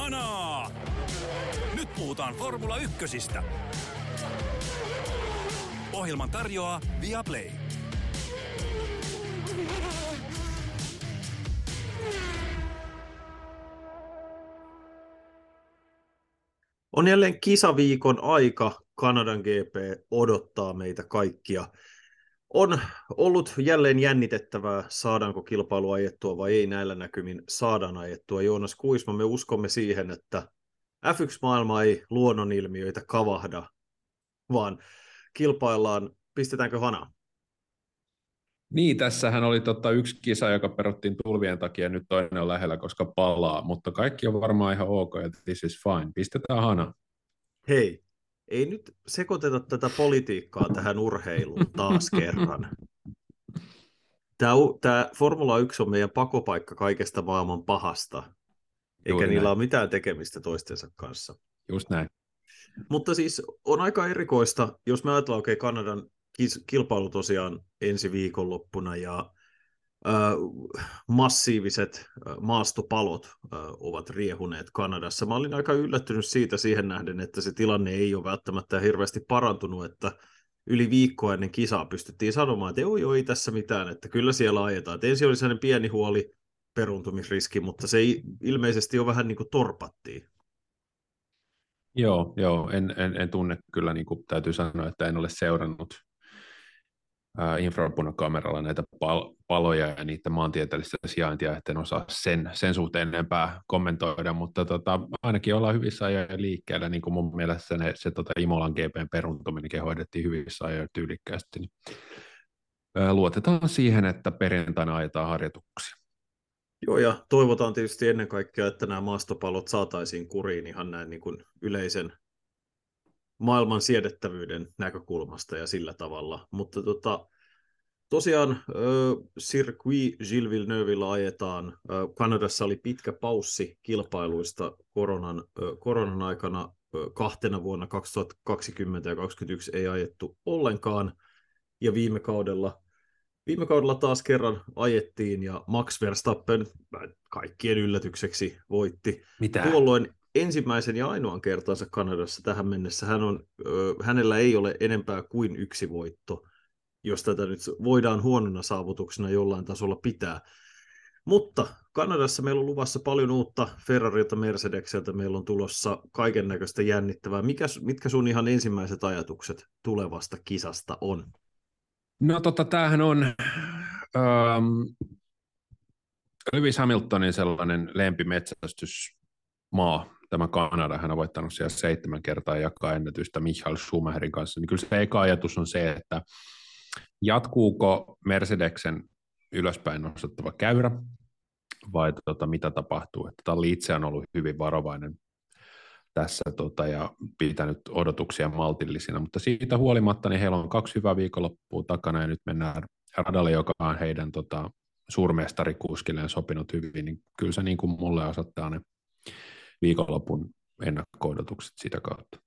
Kanaa! Nyt puhutaan Formula Ykkösistä. Ohjelman tarjoaa Viaplay. On jälleen kisaviikon aika. Kanadan GP odottaa meitä kaikkia. On ollut jälleen jännitettävää, saadaanko kilpailu ajettua vai ei näillä näkymin saadaan ajettua. Joonas Kuisma, me uskomme siihen, että F1-maailma ei luonnonilmiöitä kavahda, vaan kilpaillaan, pistetäänkö hanaa? Niin, tässähän oli tota yksi kisa, joka peruttiin tulvien takia, nyt toinen on lähellä, koska palaa, mutta kaikki on varmaan ihan ok, ja this is fine. Pistetään hana. Hei, ei nyt sekoiteta tätä politiikkaa tähän urheiluun taas kerran. Tämä, tämä Formula 1 on meidän pakopaikka kaikesta maailman pahasta, eikä Juuri niillä näin. ole mitään tekemistä toistensa kanssa. Just näin. Mutta siis on aika erikoista, jos me ajatellaan, okei, okay, Kanadan kilpailu tosiaan ensi viikonloppuna ja massiiviset maastopalot ovat riehuneet Kanadassa. Mä olin aika yllättynyt siitä siihen nähden, että se tilanne ei ole välttämättä hirveästi parantunut, että yli viikkoa ennen kisaa pystyttiin sanomaan, että joo, ei tässä mitään, että kyllä siellä ajetaan. Et ensin oli sellainen pieni huoli, peruntumisriski, mutta se ei ilmeisesti jo vähän niin kuin torpattiin. Joo, joo en, en, en tunne kyllä, niin kuin täytyy sanoa, että en ole seurannut infrapunakameralla näitä pal- paloja ja niiden maantieteellistä sijaintia, etten osaa sen, sen suhteen enempää kommentoida, mutta tota, ainakin ollaan hyvissä ajoin liikkeellä, niin kuin mun mielestä ne, se tota Imolan GPn peruntuminenkin hoidettiin hyvissä ajoin tyylikkäästi, niin luotetaan siihen, että perjantaina ajetaan harjoituksia. Joo, ja toivotaan tietysti ennen kaikkea, että nämä maastopalot saataisiin kuriin ihan näin niin kuin yleisen maailman siedettävyyden näkökulmasta ja sillä tavalla. Mutta tota, tosiaan äh, Circuit Gilles Villeneuveilla ajetaan. Äh, Kanadassa oli pitkä paussi kilpailuista koronan, äh, koronan aikana äh, kahtena vuonna 2020 ja 2021 ei ajettu ollenkaan. Ja viime kaudella, viime kaudella taas kerran ajettiin ja Max Verstappen kaikkien yllätykseksi voitti. Mitä? Tuolloin ensimmäisen ja ainoan kertansa Kanadassa tähän mennessä. Hän on, hänellä ei ole enempää kuin yksi voitto, jos tätä nyt voidaan huonona saavutuksena jollain tasolla pitää. Mutta Kanadassa meillä on luvassa paljon uutta Ferrarilta, Mercedekseltä, meillä on tulossa kaiken näköistä jännittävää. Mikä, mitkä sun ihan ensimmäiset ajatukset tulevasta kisasta on? No tota, tämähän on ähm, Lewis Hamiltonin sellainen lempimetsästysmaa, tämä Kanada, hän on voittanut siellä seitsemän kertaa jakaa ennätystä Michael Schumacherin kanssa, niin kyllä se eka ajatus on se, että jatkuuko Mercedeksen ylöspäin nostettava käyrä, vai tota, mitä tapahtuu. Että Talli itse on ollut hyvin varovainen tässä tota, ja pitänyt odotuksia maltillisina, mutta siitä huolimatta niin heillä on kaksi hyvää viikonloppua takana ja nyt mennään radalle, joka on heidän tota, suurmestarikuskilleen sopinut hyvin, niin kyllä se niin kuin mulle osoittaa ne viikonlopun ennakko-odotukset sitä kautta.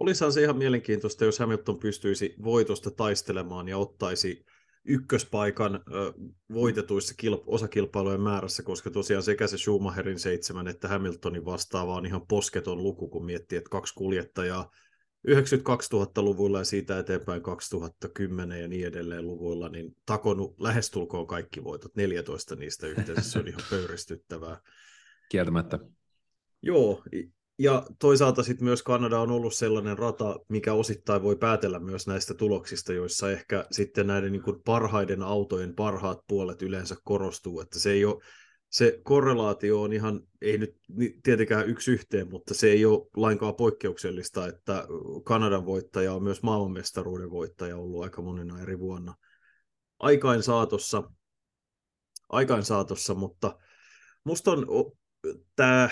Olisihan se ihan mielenkiintoista, jos Hamilton pystyisi voitosta taistelemaan ja ottaisi ykköspaikan voitetuissa kilp- osakilpailujen määrässä, koska tosiaan sekä se Schumacherin seitsemän että Hamiltonin vastaava on ihan posketon luku, kun miettii, että kaksi kuljettajaa 92 000-luvuilla ja siitä eteenpäin 2010 ja niin edelleen luvuilla, niin takonut lähestulkoon kaikki voitot, 14 niistä yhteensä, se on ihan pöyristyttävää. Kieltämättä. Joo, ja toisaalta sitten myös Kanada on ollut sellainen rata, mikä osittain voi päätellä myös näistä tuloksista, joissa ehkä sitten näiden niin kuin parhaiden autojen parhaat puolet yleensä korostuu, että se ei ole, se korrelaatio on ihan, ei nyt tietenkään yksi yhteen, mutta se ei ole lainkaan poikkeuksellista, että Kanadan voittaja on myös maailmanmestaruuden voittaja ollut aika monena eri vuonna aikain saatossa, aikain saatossa mutta musta on tämä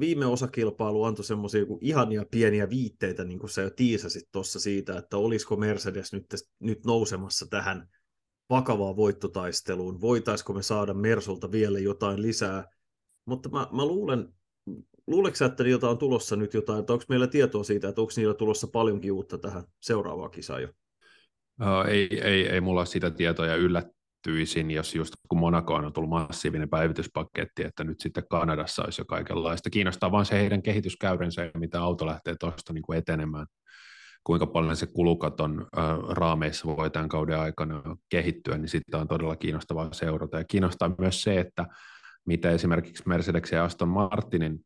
viime osakilpailu antoi semmoisia ihania pieniä viitteitä, niin kuin sä jo tiisasit tuossa siitä, että olisiko Mercedes nyt, nyt nousemassa tähän vakavaan voittotaisteluun, voitaisiko me saada Mersulta vielä jotain lisää, mutta mä, mä luulen, luuleeko että niiltä on tulossa nyt jotain, että onko meillä tietoa siitä, että onko niillä tulossa paljonkin uutta tähän seuraavaan kisaan jo? Ei, ei, ei mulla ole sitä tietoa ja yllät, ihmettyisin, jos just kun Monaco on tullut massiivinen päivityspaketti, että nyt sitten Kanadassa olisi jo kaikenlaista. Kiinnostaa vaan se heidän kehityskäyrensä ja mitä auto lähtee tuosta niin kuin etenemään kuinka paljon se kulukaton raameissa voi tämän kauden aikana kehittyä, niin sitten on todella kiinnostavaa seurata. Ja kiinnostaa myös se, että mitä esimerkiksi Mercedes ja Aston Martinin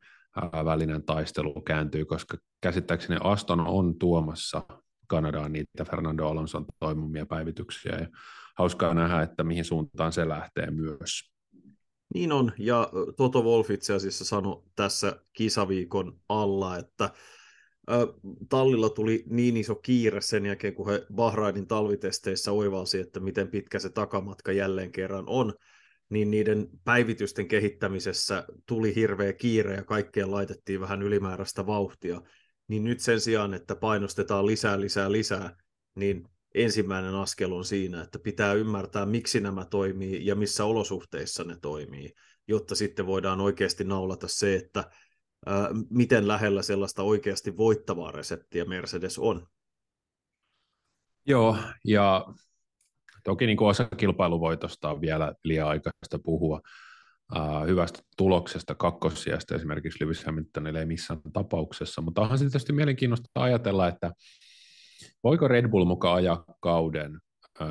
välinen taistelu kääntyy, koska käsittääkseni Aston on tuomassa Kanadaan niitä Fernando Alonson toimimia päivityksiä, ja hauskaa nähdä, että mihin suuntaan se lähtee myös. Niin on, ja Toto Wolf itse asiassa sanoi tässä kisaviikon alla, että tallilla tuli niin iso kiire sen jälkeen, kun he Bahrainin talvitesteissä oivalsi, että miten pitkä se takamatka jälleen kerran on, niin niiden päivitysten kehittämisessä tuli hirveä kiire ja kaikkeen laitettiin vähän ylimääräistä vauhtia. Niin nyt sen sijaan, että painostetaan lisää, lisää, lisää, niin ensimmäinen askel on siinä, että pitää ymmärtää, miksi nämä toimii ja missä olosuhteissa ne toimii, jotta sitten voidaan oikeasti naulata se, että miten lähellä sellaista oikeasti voittavaa reseptiä Mercedes on. Joo, ja toki niin kuin osa kilpailuvoitosta on vielä liian aikaista puhua. Uh, hyvästä tuloksesta kakkossijasta esimerkiksi Lewis Hamiltonille ei missään tapauksessa, mutta onhan se tietysti mielenkiintoista ajatella, että voiko Red Bull mukaan ajaa kauden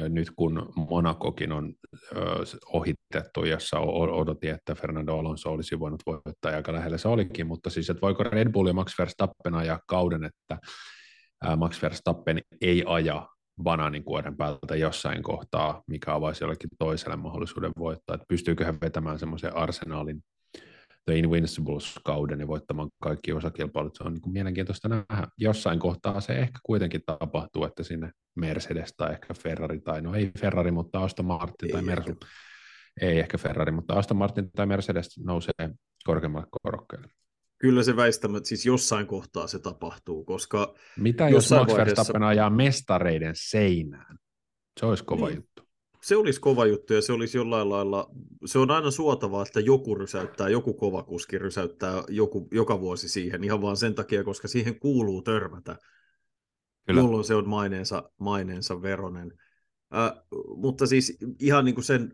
nyt kun Monakokin on ohitettu, jossa odotin, että Fernando Alonso olisi voinut voittaa ja aika lähellä se olikin, mutta siis, että voiko Red Bull ja Max Verstappen ajaa kauden, että Max Verstappen ei aja banaaninkuoren päältä jossain kohtaa, mikä avaisi jollekin toiselle mahdollisuuden voittaa, että pystyykö hän vetämään semmoisen arsenaalin The Invincibles-kauden ja voittamaan kaikki osakilpailut. Se on niin kuin mielenkiintoista nähdä. Jossain kohtaa se ehkä kuitenkin tapahtuu, että sinne Mercedes tai ehkä Ferrari tai no ei Ferrari, mutta Aston Martin ei tai Mersu. Ei ehkä Ferrari, mutta Aston Martin tai Mercedes nousee korkeammalle korokkeelle. Kyllä se väistämättä, siis jossain kohtaa se tapahtuu, koska... Mitä jos Max vaiheessa... Verstappen ajaa mestareiden seinään? Se olisi kova niin. juttu se olisi kova juttu ja se olisi jollain lailla, se on aina suotavaa, että joku rysäyttää, joku kova kuski rysäyttää joku, joka vuosi siihen ihan vaan sen takia, koska siihen kuuluu törmätä, Kyllä. jolloin se on maineensa, maineensa veronen. Äh, mutta siis ihan niin kuin sen,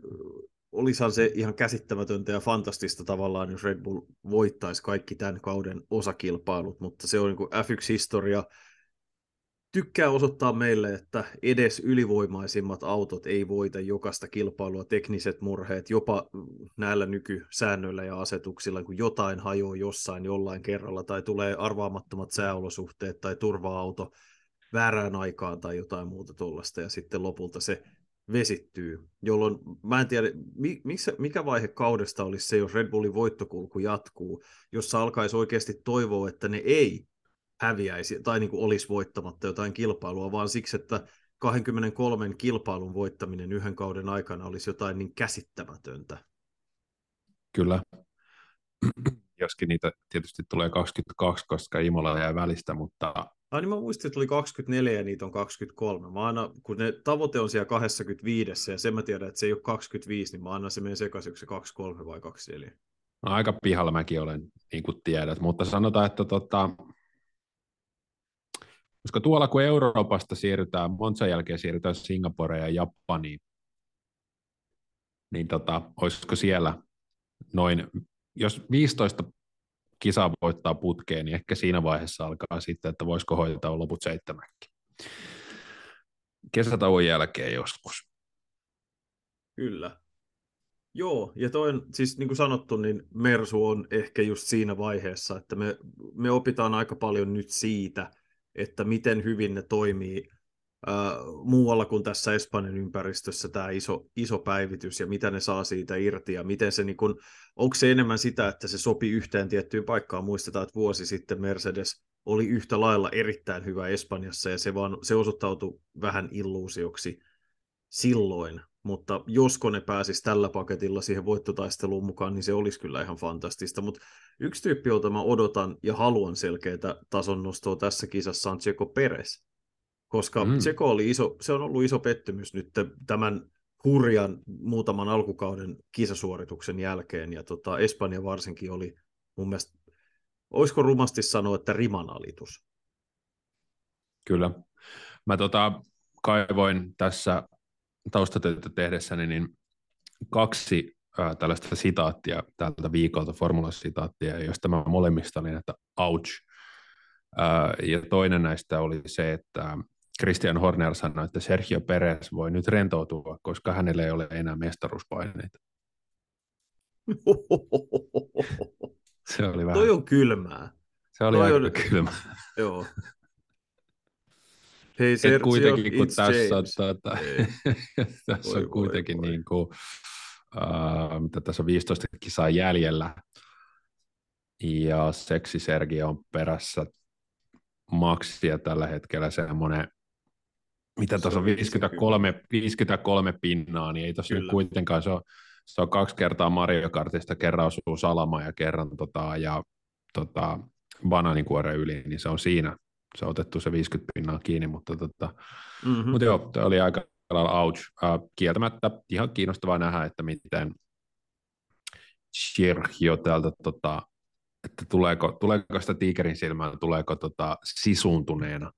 olisihan se ihan käsittämätöntä ja fantastista tavallaan, jos Red Bull voittaisi kaikki tämän kauden osakilpailut, mutta se on niin kuin F1-historia, tykkää osoittaa meille, että edes ylivoimaisimmat autot ei voita jokaista kilpailua, tekniset murheet, jopa näillä nykysäännöillä ja asetuksilla, kun jotain hajoaa jossain jollain kerralla, tai tulee arvaamattomat sääolosuhteet tai turva-auto väärään aikaan tai jotain muuta tuollaista, ja sitten lopulta se vesittyy, jolloin mä en tiedä, mikä vaihe kaudesta olisi se, jos Red Bullin voittokulku jatkuu, jossa alkaisi oikeasti toivoa, että ne ei häviäisi tai niin kuin olisi voittamatta jotain kilpailua, vaan siksi, että 23 kilpailun voittaminen yhden kauden aikana olisi jotain niin käsittämätöntä. Kyllä. Joskin niitä tietysti tulee 22, koska Imola jää välistä, mutta... Ai niin mä muistin, että oli 24 ja niitä on 23. Mä aina, kun ne tavoite on siellä 25 ja sen mä tiedän, että se ei ole 25, niin mä annan se meidän sekaisin, se 23 vai 24. No, aika pihalla mäkin olen, niin kuin tiedät, mutta sanotaan, että tota, koska tuolla kun Euroopasta siirrytään, Monsan jälkeen siirrytään Singaporeen ja Japaniin, niin tota, olisiko siellä noin, jos 15 kisaa voittaa putkeen, niin ehkä siinä vaiheessa alkaa sitten, että voisiko hoitaa loput seitsemäkin. Kesätauon jälkeen joskus. Kyllä. Joo, ja toi on, siis niin kuin sanottu, niin Mersu on ehkä just siinä vaiheessa, että me, me opitaan aika paljon nyt siitä, että miten hyvin ne toimii äh, muualla kuin tässä Espanjan ympäristössä tämä iso, iso päivitys ja mitä ne saa siitä irti ja miten se, niin kun, onko se enemmän sitä, että se sopii yhteen tiettyyn paikkaan. Muistetaan, että vuosi sitten Mercedes oli yhtä lailla erittäin hyvä Espanjassa ja se, vaan, se osoittautui vähän illuusioksi silloin, mutta josko ne pääsis tällä paketilla siihen voittotaisteluun mukaan, niin se olisi kyllä ihan fantastista. Mutta yksi tyyppi, jota mä odotan ja haluan selkeää tason nostoa tässä kisassa on Tseko Peres, koska mm. Tseko oli iso, se on ollut iso pettymys nyt tämän hurjan muutaman alkukauden kisasuorituksen jälkeen, ja tota, Espanja varsinkin oli mun mielestä, olisiko rumasti sanoa, että rimanalitus? Kyllä. Mä tota, kaivoin tässä taustatöitä tehdessäni, niin kaksi äh, tällaista sitaattia tältä viikolta, formulasitaattia, josta mä molemmista olin, että ouch. Äh, ja toinen näistä oli se, että Christian Horner sanoi, että Sergio Perez voi nyt rentoutua, koska hänellä ei ole enää mestaruuspaineita. Se oli vähän... Toi on kylmää. Se oli toi aika on- kylmä. Joo. Hei Et Sergio, kuitenkin, kun tässä James. tuota, tässä Voi, on kuitenkin voi, niin kuin, uh, mitä tässä on 15 kisaa jäljellä, ja seksi Sergio on perässä maksia tällä hetkellä semmoinen, mitä tuossa on on 53, 53 pinnaa, niin ei tuossa nyt kuitenkaan, se on, se on kaksi kertaa Mario Kartista, kerran osuu Salama ja kerran tota, ja tota, bananikuoren yli, niin se on siinä, se on otettu se 50 pinnaa kiinni, mutta tota, Mhm. mutta joo, tämä oli aika lailla ouch. Uh, kieltämättä ihan kiinnostavaa nähdä, että miten Sergio täältä, tota, että tuleeko, tuleeko sitä tiikerin silmään, tuleeko tota, sisuntuneena.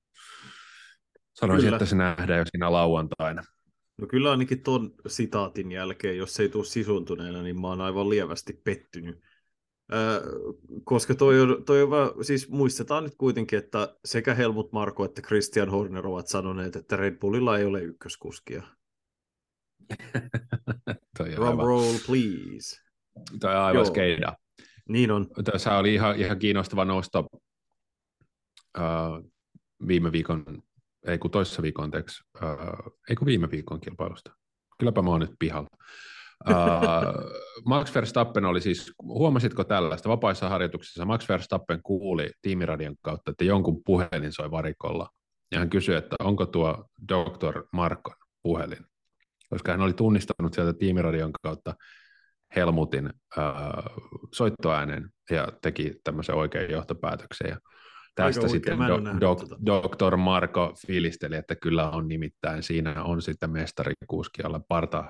Sanoisin, Kyllä. että se nähdään jo siinä lauantaina. No kyllä ainakin ton sitaatin jälkeen, jos se ei tule sisuntuneena, niin mä oon aivan lievästi pettynyt. Öö, koska toi on, toi on siis muistetaan nyt kuitenkin, että sekä Helmut Marko että Christian Horner ovat sanoneet, että Red Bullilla ei ole ykköskuskia. Toi on Drum aivan, roll, please. toi on aivan Joo. skeida. Niin on. Tässä oli ihan, ihan kiinnostava nosto uh, viime viikon, ei kun toisessa viikon, anteeksi, uh, ei kun viime viikon kilpailusta. Kylläpä mä oon nyt pihalla. Uh, Max Verstappen oli siis, huomasitko tällaista, vapaissa harjoituksissa Max Verstappen kuuli tiimiradion kautta, että jonkun puhelin soi varikolla, ja hän kysyi, että onko tuo Dr. Markon puhelin, koska hän oli tunnistanut sieltä tiimiradion kautta Helmutin äh, soittoäänen ja teki tämmöisen oikean johtopäätöksen. Ja tästä Aika sitten do, do, tota. Dr. Marko fiilisteli, että kyllä on nimittäin siinä on sitten mestarikuski, jolla parta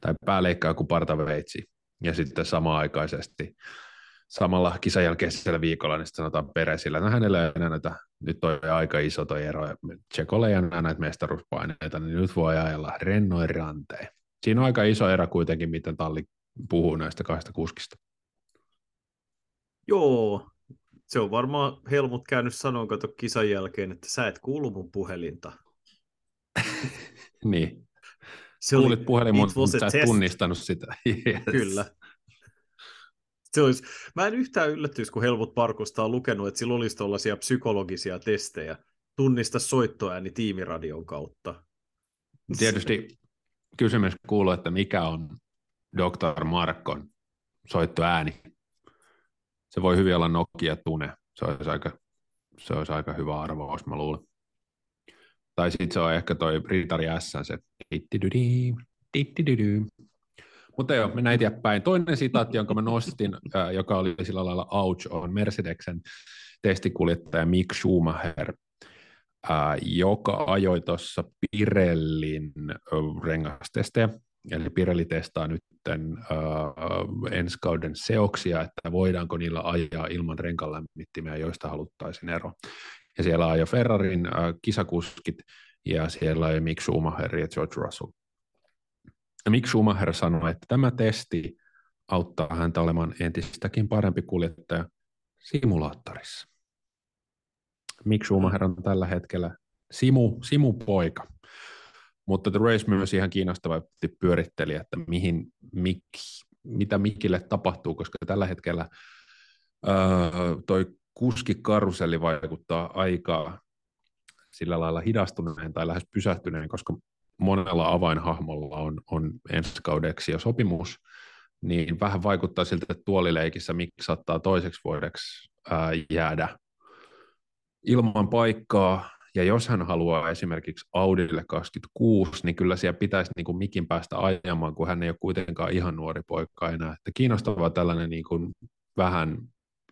tai pääleikkaa joku partaveitsi. Ja sitten samaaikaisesti samalla kisan jälkeisellä viikolla niin sanotaan Peresillä, no hänellä ei enää näitä, nyt on aika iso toi ero, Tsekolle ei enää näitä mestaruuspaineita, niin nyt voi ajella rennoin ranteen. Siinä on aika iso ero kuitenkin, miten talli puhuu näistä kahdesta kuskista. Joo, se on varmaan Helmut käynyt sanoa, kato kisan jälkeen, että sä et kuulu mun puhelinta. Niin, Se kuulit puhelin, it mutta sä et test. tunnistanut sitä. Yes. Kyllä. Se olisi, mä en yhtään yllättyisi, kun Helmut Parkosta on lukenut, että sillä olisi tuollaisia psykologisia testejä. Tunnista soittoääni tiimiradion kautta. Tietysti kysymys kuuluu, että mikä on Dr. Markon soittoääni. Se voi hyvin olla Nokia Tune. Se olisi aika, se olisi aika hyvä arvaus, mä luulen. Tai sitten se on ehkä toi Ritari S, se. Mutta joo, mennään eteenpäin. Toinen sitaatti, jonka mä nostin, joka oli sillä lailla ouch, on Mercedeksen testikuljettaja Mick Schumacher, äh, joka ajoi tuossa Pirellin rengastestejä. Eli Pirelli testaa nyt ensi kauden seoksia, että voidaanko niillä ajaa ilman renkalämmittimiä, joista haluttaisiin ero. Ja siellä ajoi Ferrarin äh, kisakuskit, ja siellä ajoi Mick Schumacher ja George Russell. Ja Mick Schumacher sanoi, että tämä testi auttaa häntä olemaan entistäkin parempi kuljettaja simulaattorissa. Mick Schumacher on tällä hetkellä simu, simupoika. Mutta The Race myös ihan kiinnostavasti pyöritteli, että mihin, mik, mitä Mikille tapahtuu, koska tällä hetkellä öö, toi kuskikaruselli vaikuttaa aikaa sillä lailla hidastuneen tai lähes pysähtyneen, koska monella avainhahmolla on, on ensi kaudeksi jo sopimus, niin vähän vaikuttaa siltä, että tuolileikissä Mikki saattaa toiseksi vuodeksi ää, jäädä ilman paikkaa, ja jos hän haluaa esimerkiksi Audille 26, niin kyllä siellä pitäisi niin kuin Mikin päästä ajamaan, kun hän ei ole kuitenkaan ihan nuori poika enää. Että kiinnostava tällainen niin kuin vähän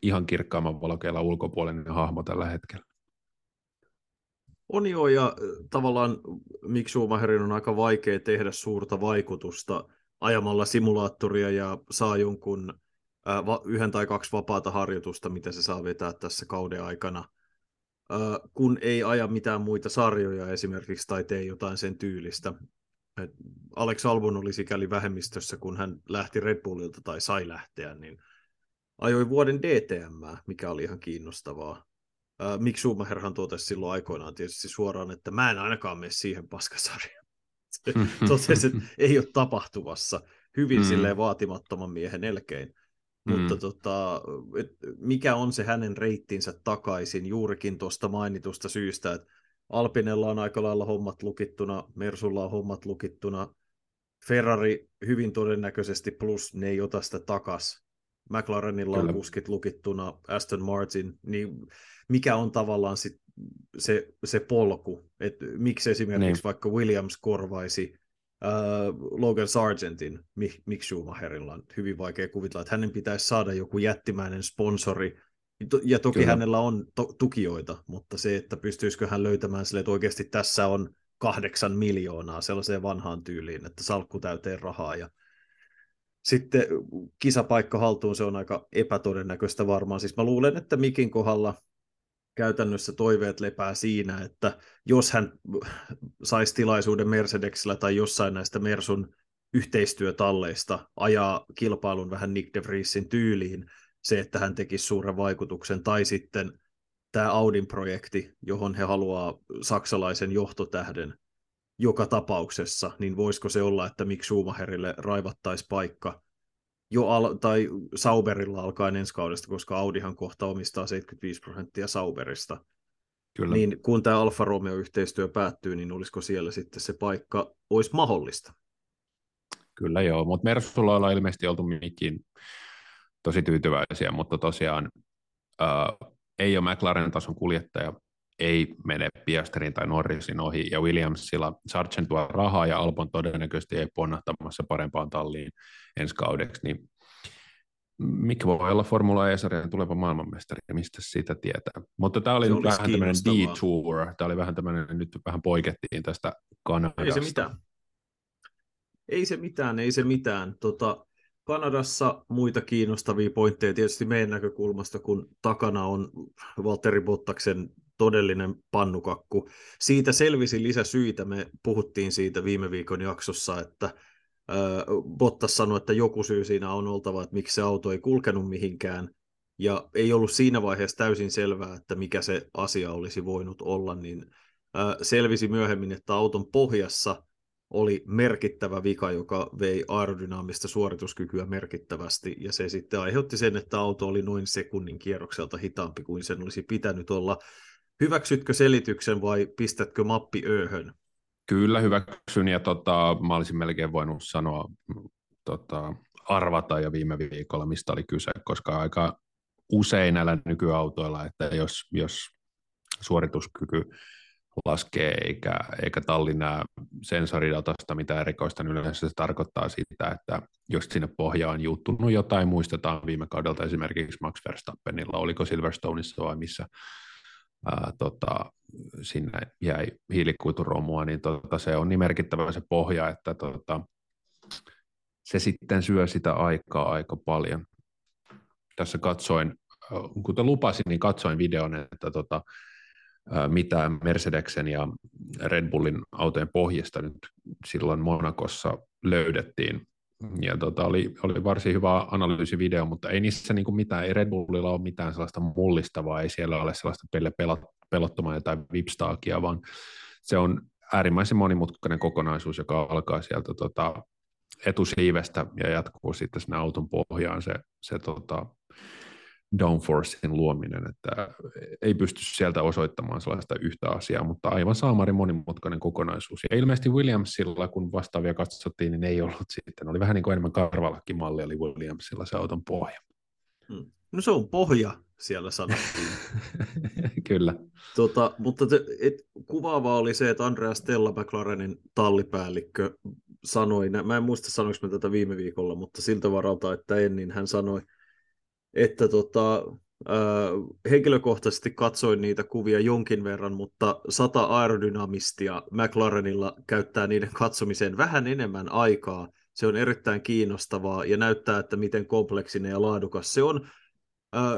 ihan kirkkaamman valokeilla ulkopuolinen hahmo tällä hetkellä. On joo, ja tavallaan Mick Schumacherin on aika vaikea tehdä suurta vaikutusta ajamalla simulaattoria ja saa jonkun äh, yhden tai kaksi vapaata harjoitusta, mitä se saa vetää tässä kauden aikana, äh, kun ei aja mitään muita sarjoja esimerkiksi tai tee jotain sen tyylistä. Et Alex Albon oli sikäli vähemmistössä, kun hän lähti Red Bullilta tai sai lähteä, niin ajoi vuoden DTM, mikä oli ihan kiinnostavaa. Äh, Mick Schumacherhan totesi silloin aikoinaan tietysti suoraan, että mä en ainakaan mene siihen paskasarjaan. totesi, että ei ole tapahtumassa. Hyvin mm. silleen vaatimattoman miehen elkein. Mm. Mutta tota, et mikä on se hänen reittinsä takaisin juurikin tuosta mainitusta syystä, että Alpinella on aika lailla hommat lukittuna, Mersulla on hommat lukittuna, Ferrari hyvin todennäköisesti plus ne ei ota sitä takas. McLarenilla Kyllä. on kuskit lukittuna, Aston Martin, niin mikä on tavallaan sit se, se polku, että miksi esimerkiksi niin. vaikka Williams korvaisi uh, Logan Sargentin Mick Schumacherilla on hyvin vaikea kuvitella, että hänen pitäisi saada joku jättimäinen sponsori, ja toki Kyllä. hänellä on to- tukijoita, mutta se, että pystyisikö hän löytämään sille, että oikeasti tässä on kahdeksan miljoonaa sellaiseen vanhaan tyyliin, että salkku täyteen rahaa ja sitten kisapaikka haltuun se on aika epätodennäköistä varmaan. Siis mä luulen, että Mikin kohdalla käytännössä toiveet lepää siinä, että jos hän saisi tilaisuuden Mercedesillä tai jossain näistä Mersun yhteistyötalleista ajaa kilpailun vähän Nick de Vriesin tyyliin, se, että hän tekisi suuren vaikutuksen, tai sitten tämä Audin projekti, johon he haluaa saksalaisen johtotähden joka tapauksessa, niin voisiko se olla, että miksi Schumacherille raivattaisi paikka jo al- tai Sauberilla alkaen ensi kaudesta, koska Audihan kohta omistaa 75 prosenttia Sauberista. Kyllä. Niin kun tämä Alfa Romeo-yhteistyö päättyy, niin olisiko siellä sitten se paikka, olisi mahdollista? Kyllä joo, mutta Mersulla on ilmeisesti oltu mikin tosi tyytyväisiä, mutta tosiaan ää, ei ole McLaren-tason kuljettaja, ei mene Piasterin tai Norrisin ohi, ja Williamsilla Sargent tuo rahaa, ja Albon todennäköisesti ei ponnahtamassa parempaan talliin ensi kaudeksi, niin mikä voi olla Formula E-sarjan tuleva maailmanmestari, mistä siitä tietää. Mutta tämä oli nyt vähän tämmöinen detour, tämä oli vähän tämmöinen, nyt vähän poikettiin tästä Kanadasta. Ei se mitään. Ei se mitään, ei se mitään. Tota, Kanadassa muita kiinnostavia pointteja tietysti meidän näkökulmasta, kun takana on Valtteri Bottaksen todellinen pannukakku. Siitä selvisi lisäsyitä, me puhuttiin siitä viime viikon jaksossa, että Bottas sanoi, että joku syy siinä on oltava, että miksi se auto ei kulkenut mihinkään, ja ei ollut siinä vaiheessa täysin selvää, että mikä se asia olisi voinut olla, niin selvisi myöhemmin, että auton pohjassa oli merkittävä vika, joka vei aerodynaamista suorituskykyä merkittävästi, ja se sitten aiheutti sen, että auto oli noin sekunnin kierrokselta hitaampi kuin sen olisi pitänyt olla. Hyväksytkö selityksen vai pistätkö mappi ööhön? Kyllä hyväksyn, ja tota, mä olisin melkein voinut sanoa, tota, arvata jo viime viikolla, mistä oli kyse, koska aika usein näillä nykyautoilla, että jos, jos suorituskyky laskee, eikä, eikä talli näe sensoridatasta mitä erikoista, niin yleensä se tarkoittaa sitä, että jos sinne pohjaan juuttunut jotain, muistetaan viime kaudelta esimerkiksi Max Verstappenilla, oliko Silverstoneissa vai missä, ää, tota, sinne jäi hiilikuituromua, niin tota, se on niin merkittävä se pohja, että tota, se sitten syö sitä aikaa aika paljon. Tässä katsoin, kuten lupasin, niin katsoin videon, että tota, mitä Mercedeksen ja Red Bullin autojen pohjista nyt silloin Monakossa löydettiin. Ja tota, oli, oli varsin hyvä analyysivideo, mutta ei niissä niin kuin mitään, ei Red Bullilla ole mitään sellaista mullistavaa, ei siellä ole sellaista pelle pelottomaa tai vipstaakia, vaan se on äärimmäisen monimutkainen kokonaisuus, joka alkaa sieltä tota, etusiivestä ja jatkuu sitten sinne auton pohjaan se, se tota, downforcein luominen, että ei pysty sieltä osoittamaan sellaista yhtä asiaa, mutta aivan saamari monimutkainen kokonaisuus. Ja ilmeisesti Williamsilla, kun vastaavia katsottiin, niin ei ollut sitten. Oli vähän niin kuin enemmän karvalakkimalli, oli Williamsilla se auton pohja. Hmm. No se on pohja, siellä sanottiin. Kyllä. Tota, mutta te, et, kuvaavaa oli se, että Andreas Stella, McLarenin tallipäällikkö, sanoi, mä en muista sanoinko mä tätä viime viikolla, mutta siltä varalta, että en, niin hän sanoi, että tota, äh, henkilökohtaisesti katsoin niitä kuvia jonkin verran, mutta sata aerodynamistia McLarenilla käyttää niiden katsomiseen vähän enemmän aikaa. Se on erittäin kiinnostavaa ja näyttää, että miten kompleksinen ja laadukas se on.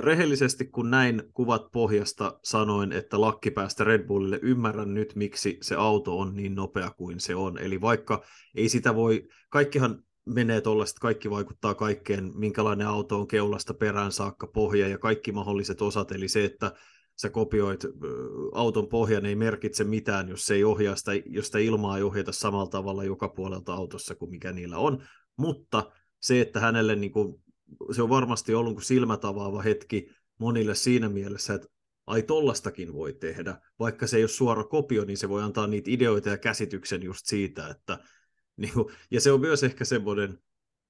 Rehellisesti kun näin kuvat pohjasta sanoin, että lakkipäästä Red Bullille, ymmärrän nyt miksi se auto on niin nopea kuin se on. Eli vaikka ei sitä voi, kaikkihan menee tuollaista, kaikki vaikuttaa kaikkeen, minkälainen auto on keulasta perään saakka pohja ja kaikki mahdolliset osat, eli se, että sä kopioit auton pohjan, ei merkitse mitään, jos se ei ohjaa sitä, jos sitä ilmaa ei ohjata samalla tavalla joka puolelta autossa kuin mikä niillä on, mutta se, että hänelle niin kuin, se on varmasti ollut silmät avaava hetki monille siinä mielessä, että ai tollastakin voi tehdä, vaikka se ei ole suora kopio, niin se voi antaa niitä ideoita ja käsityksen just siitä, että niin kuin, ja se on myös ehkä semmoinen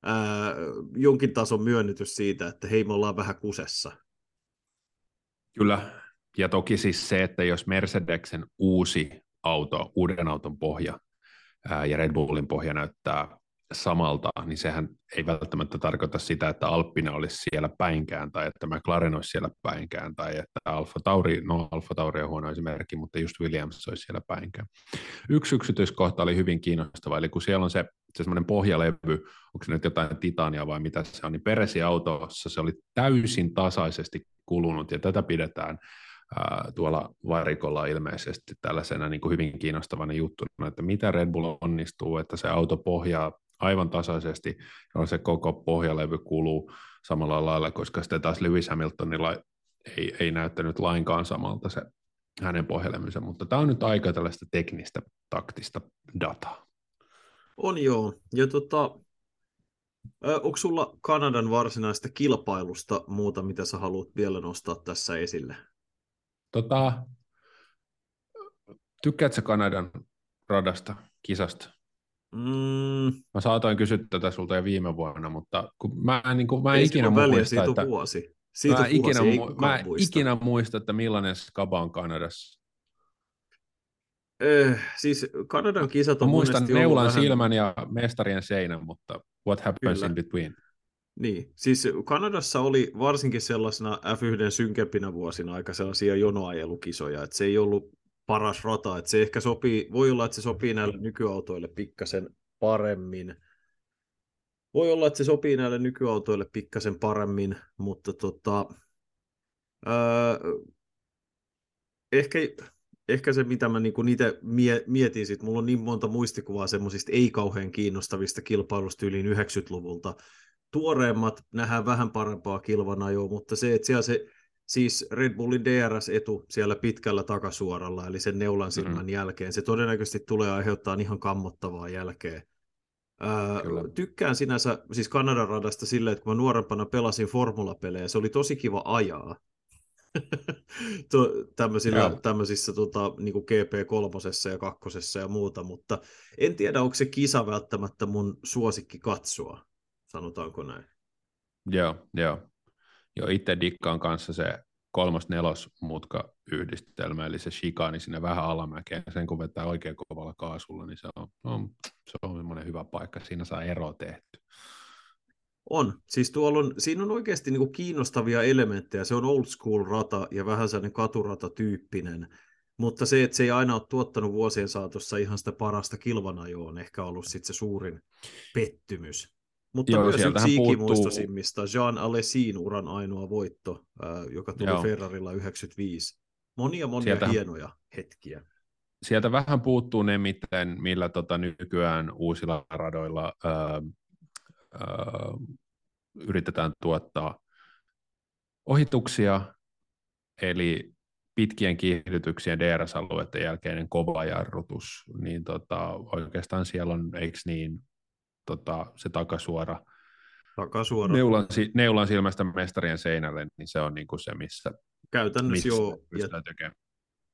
ää, jonkin tason myönnytys siitä, että hei me ollaan vähän kusessa. Kyllä, ja toki siis se, että jos Mercedeksen uusi auto, uuden auton pohja ää, ja Red Bullin pohja näyttää samalta, niin sehän ei välttämättä tarkoita sitä, että Alppina olisi siellä päinkään tai että McLaren olisi siellä päinkään tai että Alfa Tauri, no Alfa Tauri on huono esimerkki, mutta just Williams olisi siellä päinkään. Yksi yksityiskohta oli hyvin kiinnostava, eli kun siellä on se, se semmoinen pohjalevy, onko se nyt jotain titania vai mitä se on, niin Peresi autossa se oli täysin tasaisesti kulunut ja tätä pidetään tuolla varikolla ilmeisesti tällaisena niin kuin hyvin kiinnostavana juttuna, että mitä Red Bull onnistuu, että se auto pohjaa aivan tasaisesti, jolloin se koko pohjalevy kuluu samalla lailla, koska sitten taas Lewis Hamiltonilla ei, ei näyttänyt lainkaan samalta se hänen pohjalevynsä, mutta tämä on nyt aika tällaista teknistä, taktista dataa. On joo, ja tota, onko sulla Kanadan varsinaista kilpailusta muuta, mitä sä haluat vielä nostaa tässä esille? Tota, tykkäätkö Kanadan radasta, kisasta? Mm. Mä saatoin kysyä tätä sulta jo viime vuonna, mutta kun mä, niin kuin, mä ei ikinä väliä, muista, siitä että... vuosi. Siitä mä, vuosi, ikinä, ei mu- mä muista. ikinä muista, että millainen skaba on Kanadassa. Eh, siis Kanadan kisat on Mä muistan monesti neulan vähän... silmän ja mestarien seinän, mutta what happens Kyllä. in between? Niin, siis Kanadassa oli varsinkin sellaisena F1 synkempinä vuosina aika sellaisia jonoajelukisoja, että se ei ollut paras rata, että se ehkä sopii, voi olla, että se sopii näille nykyautoille pikkasen paremmin. Voi olla, että se sopii näille nykyautoille pikkasen paremmin, mutta tota, öö, ehkä, ehkä se, mitä mä niinku itse mie, mietin, sit, mulla on niin monta muistikuvaa semmoisista ei kauhean kiinnostavista kilpailusta yli 90-luvulta. Tuoreemmat nähdään vähän parempaa kilvanajoa, mutta se, että siellä se siis Red Bullin DRS-etu siellä pitkällä takasuoralla, eli sen neulan silmän mm-hmm. jälkeen, se todennäköisesti tulee aiheuttaa ihan kammottavaa jälkeä. Öö, tykkään sinänsä siis Kanadan radasta silleen, että kun mä nuorempana pelasin formulapelejä, se oli tosi kiva ajaa. tämmöisillä, tämmöisissä tota, niin kuin GP3 ja kakkosessa ja muuta, mutta en tiedä, onko se kisa välttämättä mun suosikki katsoa, sanotaanko näin. Joo, joo. Joo, itse dikkaan kanssa se kolmas nelos mutka yhdistelmä, eli se shikaani sinne vähän alamäkeen, sen kun vetää oikein kovalla kaasulla, niin se on, on, se on semmoinen hyvä paikka, siinä saa ero tehty. On, siis tuolla on, siinä on oikeasti niin kiinnostavia elementtejä, se on old school rata ja vähän sellainen katurata-tyyppinen, mutta se, että se ei aina ole tuottanut vuosien saatossa ihan sitä parasta kilvanajoa, on ehkä ollut sit se suurin pettymys. Mutta Joo, myös yksi ikimuistosimmista, Jean Alessin uran ainoa voitto, joka tuli Joo. Ferrarilla 95. Monia monia Sieltä... hienoja hetkiä. Sieltä vähän puuttuu ne, miten, millä tota, nykyään uusilla radoilla ää, ää, yritetään tuottaa ohituksia, eli pitkien kiihdytyksien DRS-alueiden jälkeinen kova jarrutus, niin tota, oikeastaan siellä on, eikö niin, tota, se takasuora, takasuora. Neulan, neulan silmästä mestarien seinälle, niin se on niin kuin se, missä, Käytännössä missä joo. Ja,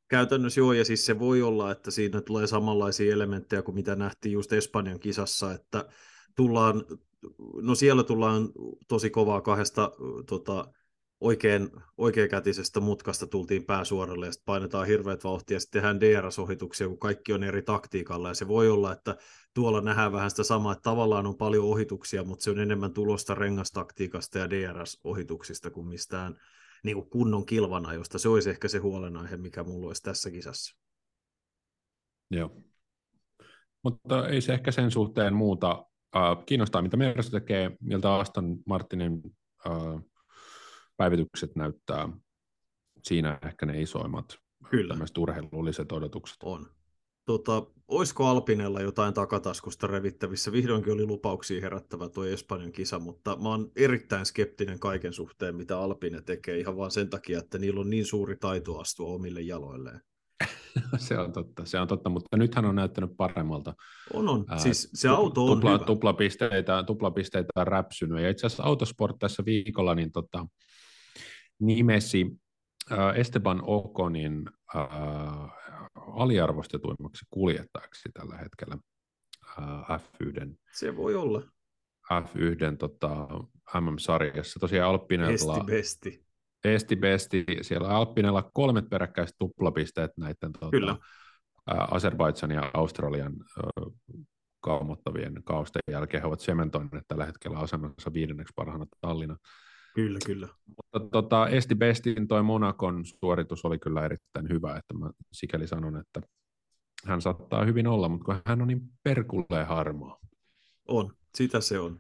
käytännössä joo, ja siis se voi olla, että siinä tulee samanlaisia elementtejä kuin mitä nähtiin just Espanjan kisassa, että tullaan, no siellä tullaan tosi kovaa kahdesta tota, oikein, oikeakätisestä mutkasta tultiin pääsuoralle ja sitten painetaan hirveät vauhtia ja sitten tehdään DRS-ohituksia, kun kaikki on eri taktiikalla ja se voi olla, että tuolla nähdään vähän sitä samaa, että tavallaan on paljon ohituksia, mutta se on enemmän tulosta rengastaktiikasta ja DRS-ohituksista kuin mistään niin kuin kunnon kilvana, josta se olisi ehkä se huolenaihe, mikä mulla olisi tässä kisassa. Joo. Mutta ei se ehkä sen suhteen muuta. Uh, kiinnostaa, mitä Mersu tekee, miltä Aston Martinin uh, päivitykset näyttää siinä ehkä ne isoimmat Kyllä. urheilulliset odotukset. On. Tota, olisiko Alpinella jotain takataskusta revittävissä? Vihdoinkin oli lupauksia herättävä tuo Espanjan kisa, mutta mä oon erittäin skeptinen kaiken suhteen, mitä Alpine tekee, ihan vaan sen takia, että niillä on niin suuri taito astua omille jaloilleen. se on totta, se on totta, mutta nythän on näyttänyt paremmalta. On, on. Ää, siis se auto on tupla, hyvä. Tuplapisteitä, tuplapisteitä on räpsynyt, ja itse asiassa Autosport tässä viikolla niin tota, nimesi äh, Esteban Okonin äh, aliarvostetuimmaksi kuljettajaksi tällä hetkellä äh, F1. Se voi olla. F1 tota, MM-sarjassa. Tosiaan Alppinella... Esti besti. Esti besti. Siellä Alppinella kolmet peräkkäiset tuplapisteet näiden tota, Azerbaidsan ja Australian äh, kaumottavien kausten jälkeen. He ovat sementoineet tällä hetkellä asemansa viidenneksi parhaana Tallinna. Kyllä, kyllä. Mutta tota, Esti Bestin toi Monakon suoritus oli kyllä erittäin hyvä, että mä sikäli sanon, että hän saattaa hyvin olla, mutta kun hän on niin perkulleen harmaa. On, sitä se on.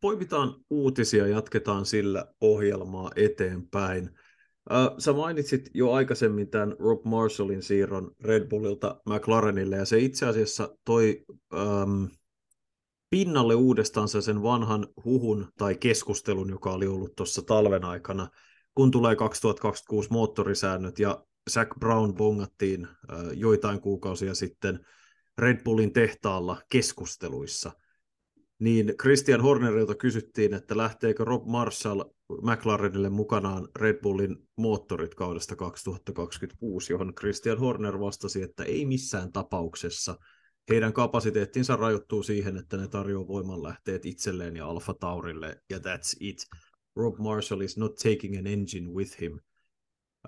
Poimitaan uutisia, jatketaan sillä ohjelmaa eteenpäin. Sä mainitsit jo aikaisemmin tämän Rob Marshallin siirron Red Bullilta McLarenille, ja se itse asiassa toi ähm, pinnalle uudestaan sen vanhan huhun tai keskustelun, joka oli ollut tuossa talven aikana, kun tulee 2026 moottorisäännöt, ja Zach Brown bongattiin joitain kuukausia sitten Red Bullin tehtaalla keskusteluissa – niin Christian Hornerilta kysyttiin, että lähteekö Rob Marshall McLarenille mukanaan Red Bullin moottorit kaudesta 2026, johon Christian Horner vastasi, että ei missään tapauksessa. Heidän kapasiteettinsa rajoittuu siihen, että ne tarjoaa voimanlähteet itselleen ja Alfa Taurille, ja that's it. Rob Marshall is not taking an engine with him.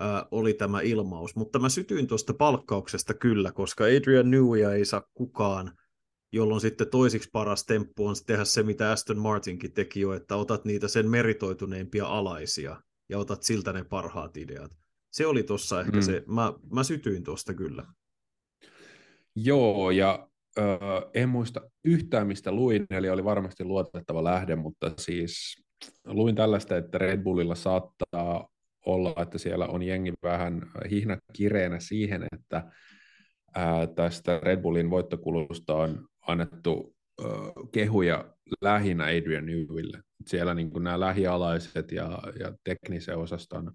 Äh, oli tämä ilmaus, mutta mä sytyin tuosta palkkauksesta kyllä, koska Adrian Newia ei saa kukaan – jolloin sitten toisiksi paras temppu on tehdä se, mitä Aston Martinkin teki jo, että otat niitä sen meritoituneimpia alaisia ja otat siltä ne parhaat ideat. Se oli tuossa ehkä mm. se, mä, mä sytyin tuosta kyllä. Joo, ja ö, en muista yhtään, mistä luin, eli oli varmasti luotettava lähde, mutta siis luin tällaista, että Red Bullilla saattaa olla, että siellä on jengi vähän hihna kireenä siihen, että ää, tästä Red Bullin voittokulusta on annettu ö, kehuja lähinnä Adrian Newille. Siellä niin kuin nämä lähialaiset ja, ja teknisen osaston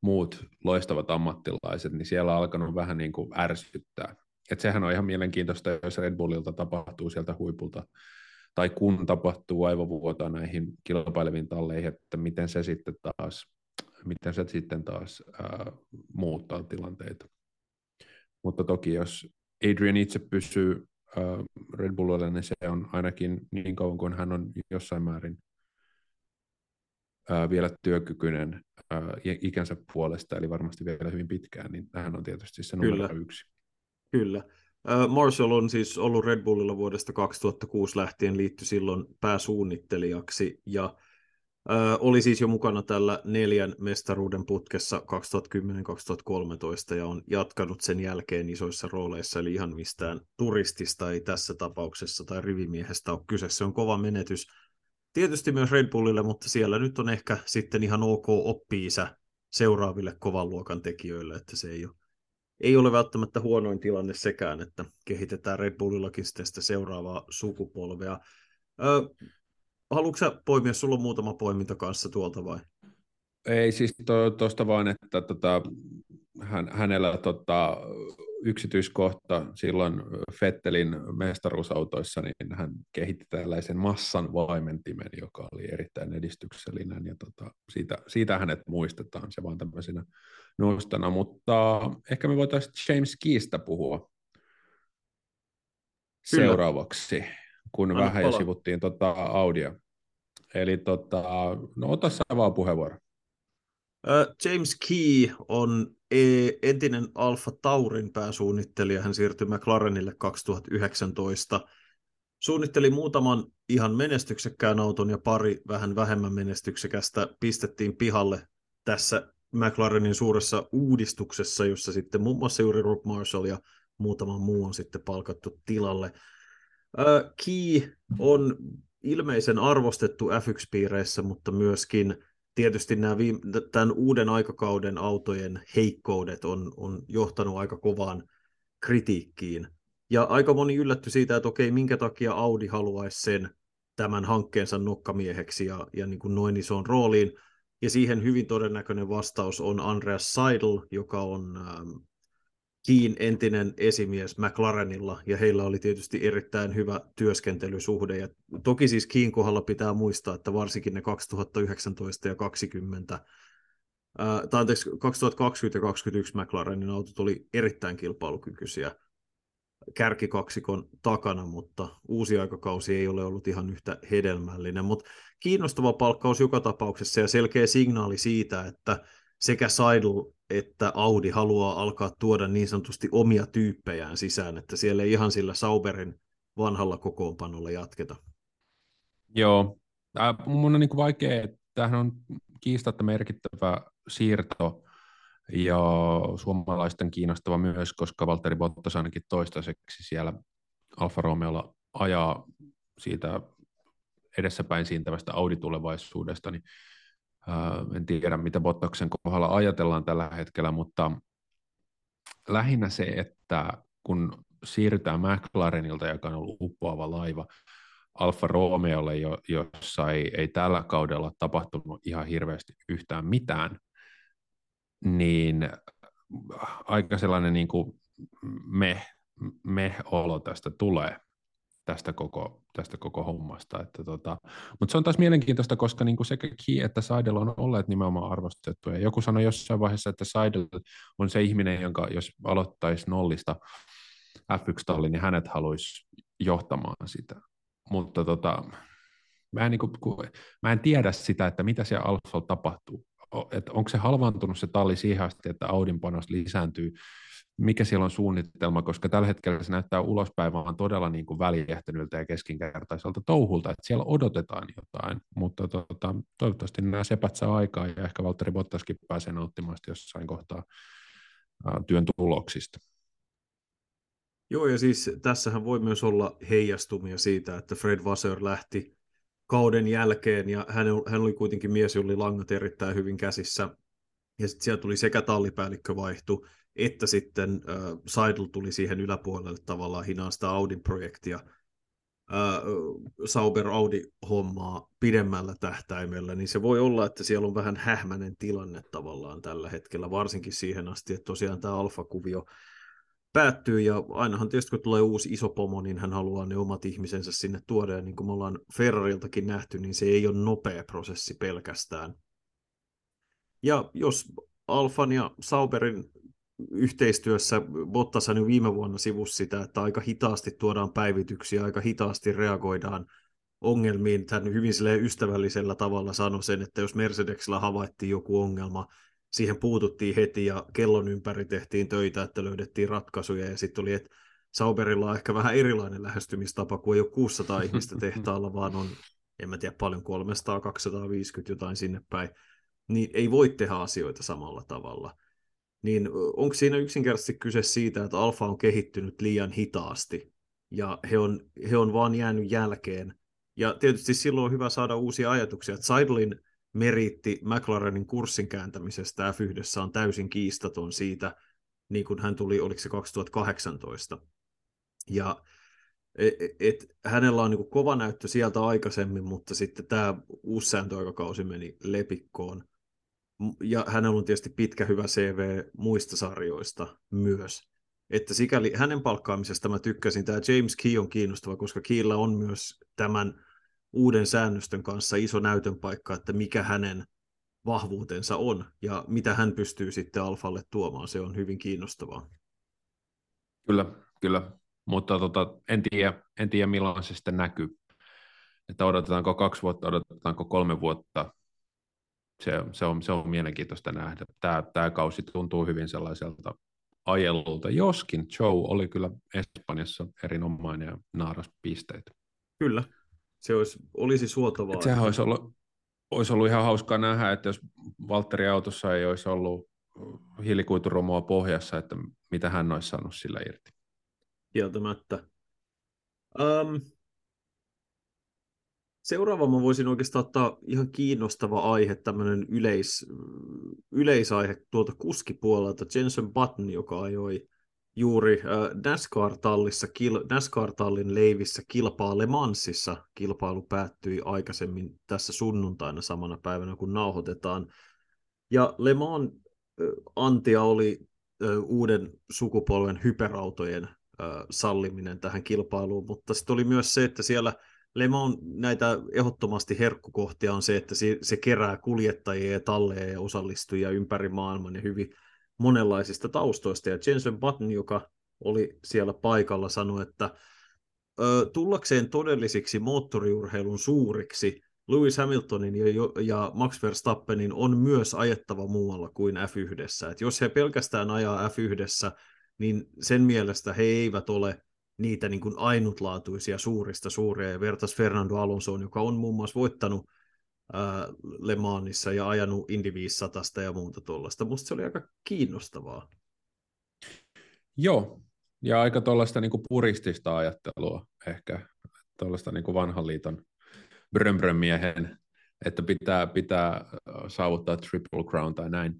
muut loistavat ammattilaiset, niin siellä on alkanut vähän niin kuin ärsyttää. Et sehän on ihan mielenkiintoista, jos Red Bullilta tapahtuu sieltä huipulta, tai kun tapahtuu aivovuotoa näihin kilpaileviin talleihin, että miten se sitten taas, miten se sitten taas ää, muuttaa tilanteita. Mutta toki jos Adrian itse pysyy Red Bullille, niin se on ainakin niin kauan kuin hän on jossain määrin vielä työkykyinen ikänsä puolesta, eli varmasti vielä hyvin pitkään, niin tähän on tietysti se numero Kyllä. yksi. Kyllä. Marshall on siis ollut Red Bullilla vuodesta 2006 lähtien, liittyi silloin pääsuunnittelijaksi, ja oli siis jo mukana tällä neljän mestaruuden putkessa 2010-2013 ja on jatkanut sen jälkeen isoissa rooleissa, eli ihan mistään turistista ei tässä tapauksessa tai rivimiehestä ole kyse. Se on kova menetys. Tietysti myös Red Bullille, mutta siellä nyt on ehkä sitten ihan ok oppiisä seuraaville kovan luokan tekijöille, että se ei ole, ei ole välttämättä huonoin tilanne sekään, että kehitetään Red Bullillakin sitten sitä seuraavaa sukupolvea. Ö, haluatko sä poimia, sulla on muutama poiminta kanssa tuolta vai? Ei siis tuosta to, vaan, että tota, hän, hänellä tota, yksityiskohta silloin Fettelin mestaruusautoissa, niin hän kehitti tällaisen massan vaimentimen, joka oli erittäin edistyksellinen, ja tota, siitä, siitä hänet muistetaan, se vaan tämmöisenä nostana, mutta ehkä me voitaisiin James Keistä puhua Kyllä. seuraavaksi kun Anna vähän pala. sivuttiin tota audio. Eli tota, no ota sä vaan puheenvuoro. James Key on entinen Alfa Taurin pääsuunnittelija. Hän siirtyi McLarenille 2019. Suunnitteli muutaman ihan menestyksekkään auton ja pari vähän vähemmän menestyksekästä pistettiin pihalle tässä McLarenin suuressa uudistuksessa, jossa sitten muun muassa juuri Rob Marshall ja muutama muu on sitten palkattu tilalle. Key on ilmeisen arvostettu F1-piireissä, mutta myöskin tietysti nämä viime, tämän uuden aikakauden autojen heikkoudet on, on johtanut aika kovaan kritiikkiin. Ja aika moni yllätty siitä, että okei, minkä takia Audi haluaisi sen tämän hankkeensa nokkamieheksi ja, ja niin kuin noin isoon rooliin. Ja siihen hyvin todennäköinen vastaus on Andreas Seidel, joka on ähm, Kiin entinen esimies McLarenilla, ja heillä oli tietysti erittäin hyvä työskentelysuhde. Ja toki siis Kiin kohdalla pitää muistaa, että varsinkin ne 2019 ja 2020, ää, tai anteeksi, 2020 ja 2021 McLarenin autot oli erittäin kilpailukykyisiä kärkikaksikon takana, mutta uusi aikakausi ei ole ollut ihan yhtä hedelmällinen. Mutta kiinnostava palkkaus joka tapauksessa ja selkeä signaali siitä, että sekä Seidel että Audi haluaa alkaa tuoda niin sanotusti omia tyyppejään sisään, että siellä ei ihan sillä Sauberin vanhalla kokoonpanolla jatketa. Joo, äh, mun on niin vaikea, tämähän on kiistatta merkittävä siirto ja suomalaisten kiinnostava myös, koska Valtteri Bottas ainakin toistaiseksi siellä Alfa Romeolla ajaa siitä edessäpäin siintävästä Audi-tulevaisuudesta, niin en tiedä, mitä Bottaksen kohdalla ajatellaan tällä hetkellä, mutta lähinnä se, että kun siirrytään McLarenilta, joka on ollut uppoava laiva, Alfa Romeolle, jo, jossa ei, ei tällä kaudella tapahtunut ihan hirveästi yhtään mitään, niin aika sellainen niin kuin me, me-olo tästä tulee tästä koko, tästä koko hommasta. Että tota, mutta se on taas mielenkiintoista, koska niin kuin sekä Ki että Seidel on olleet nimenomaan arvostettuja. Joku sanoi jossain vaiheessa, että Seidel on se ihminen, jonka jos aloittaisi nollista F1-talli, niin hänet haluaisi johtamaan sitä. Mutta tota, mä, en, niin kuin, mä en tiedä sitä, että mitä siellä Alfalla tapahtuu. Että onko se halvaantunut se talli siihen asti, että Audin panos lisääntyy mikä siellä on suunnitelma, koska tällä hetkellä se näyttää ulospäin vaan todella niin kuin väljähtyneeltä ja keskinkertaiselta touhulta, että siellä odotetaan jotain, mutta tota, toivottavasti nämä sepät saa aikaa ja ehkä Valtteri Bottaskin pääsee nauttimaan jossain kohtaa työn tuloksista. Joo, ja siis tässähän voi myös olla heijastumia siitä, että Fred Vasseur lähti kauden jälkeen, ja hän, hän oli kuitenkin mies, jolla oli langat erittäin hyvin käsissä, ja sitten siellä tuli sekä tallipäällikkö vaihtu, että sitten äh, Seidel tuli siihen yläpuolelle tavallaan hinaa sitä Audin projektia, äh, Sauber Audi-hommaa pidemmällä tähtäimellä, niin se voi olla, että siellä on vähän hähmäinen tilanne tavallaan tällä hetkellä, varsinkin siihen asti, että tosiaan tämä alfakuvio päättyy, ja ainahan tietysti kun tulee uusi iso pomo, niin hän haluaa ne omat ihmisensä sinne tuoda, ja niin kuin me ollaan Ferrariltakin nähty, niin se ei ole nopea prosessi pelkästään. Ja jos Alfan ja Sauberin yhteistyössä Bottas jo viime vuonna sivussa sitä, että aika hitaasti tuodaan päivityksiä, aika hitaasti reagoidaan ongelmiin. Hän hyvin ystävällisellä tavalla sanoi sen, että jos Mercedesillä havaittiin joku ongelma, siihen puututtiin heti ja kellon ympäri tehtiin töitä, että löydettiin ratkaisuja. Ja sitten oli, että Sauberilla on ehkä vähän erilainen lähestymistapa, kun ei ole 600 ihmistä tehtaalla, vaan on, en mä tiedä paljon, 300, 250 jotain sinne päin, niin ei voi tehdä asioita samalla tavalla niin onko siinä yksinkertaisesti kyse siitä, että alfa on kehittynyt liian hitaasti ja he on, he on vaan jäänyt jälkeen. Ja tietysti silloin on hyvä saada uusia ajatuksia, että Seidelin meritti McLarenin kurssin kääntämisestä F1 on täysin kiistaton siitä, niin kuin hän tuli, oliko se 2018. Ja et, et, hänellä on niin kova näyttö sieltä aikaisemmin, mutta sitten tämä uusi sääntöaikakausi meni lepikkoon ja hänellä on tietysti pitkä hyvä CV muista sarjoista myös. Että sikäli hänen palkkaamisesta mä tykkäsin. Tämä James Key on kiinnostava, koska Keyllä on myös tämän uuden säännöstön kanssa iso näytön paikka, että mikä hänen vahvuutensa on ja mitä hän pystyy sitten Alfalle tuomaan. Se on hyvin kiinnostavaa. Kyllä, kyllä. Mutta tota, en, tiedä, en tiedä, milloin se sitten näkyy. Että odotetaanko kaksi vuotta, odotetaanko kolme vuotta, se, se, on, se on mielenkiintoista nähdä. Tämä, tämä kausi tuntuu hyvin sellaiselta ajelulta, joskin Joe oli kyllä Espanjassa erinomainen ja naaras pisteitä. Kyllä, se olisi, olisi suotavaa. Et sehän olisi ollut, olisi ollut ihan hauskaa nähdä, että jos Valtteri autossa ei olisi ollut hiilikuituromua pohjassa, että mitä hän olisi saanut sillä irti. Kieltämättä. Um, Seuraava mä voisin oikeastaan ottaa ihan kiinnostava aihe, tämmöinen yleis, yleisaihe tuolta kuskipuolelta. Jensen Button, joka ajoi juuri äh, NASCAR-tallissa, NASCAR-tallin leivissä kilpaa Le Mansissa. Kilpailu päättyi aikaisemmin tässä sunnuntaina samana päivänä, kun nauhoitetaan. Ja Le Mans äh, antia oli äh, uuden sukupolven hyperautojen salliminen tähän kilpailuun, mutta sitten oli myös se, että siellä – Le Mans näitä ehdottomasti herkkukohtia on se, että se, se kerää kuljettajia ja talleja ja osallistujia ympäri maailman ja hyvin monenlaisista taustoista. Ja Jensen Button, joka oli siellä paikalla, sanoi, että ö, tullakseen todellisiksi moottoriurheilun suuriksi, Lewis Hamiltonin ja, ja Max Verstappenin on myös ajettava muualla kuin F1. Et jos he pelkästään ajaa F1, niin sen mielestä he eivät ole niitä niin kuin ainutlaatuisia suurista suuria, ja vertas Fernando Alonsoon, joka on muun muassa voittanut ää, Le Mansissa ja ajanut Indy 500 ja muuta tuollaista. Musta se oli aika kiinnostavaa. Joo, ja aika tuollaista niin kuin puristista ajattelua ehkä, tuollaista niin kuin vanhan liiton bröm miehen, että pitää, pitää saavuttaa Triple Crown tai näin.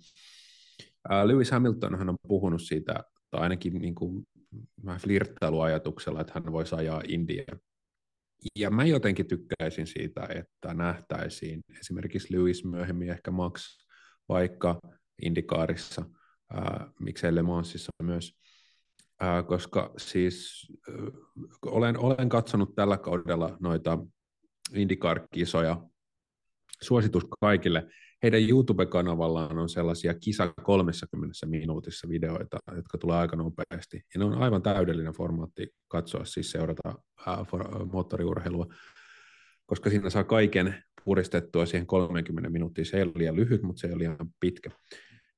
Lewis Hamilton hän on puhunut siitä, tai ainakin niin kuin vähän flirttailuajatuksella, että hän voisi ajaa India. Ja mä jotenkin tykkäisin siitä, että nähtäisiin esimerkiksi Lewis myöhemmin, ehkä Max, vaikka Indikaarissa, ää, miksei Le Mansissa myös, ää, koska siis ää, olen, olen katsonut tällä kaudella noita IndyCar-kisoja, suositus kaikille, heidän YouTube-kanavallaan on sellaisia kisa 30 minuutissa videoita, jotka tulee aika nopeasti. Ja ne on aivan täydellinen formaatti katsoa, siis seurata ää, for, moottoriurheilua, koska siinä saa kaiken puristettua siihen 30 minuuttia. Se ei ole liian lyhyt, mutta se ei ole liian pitkä.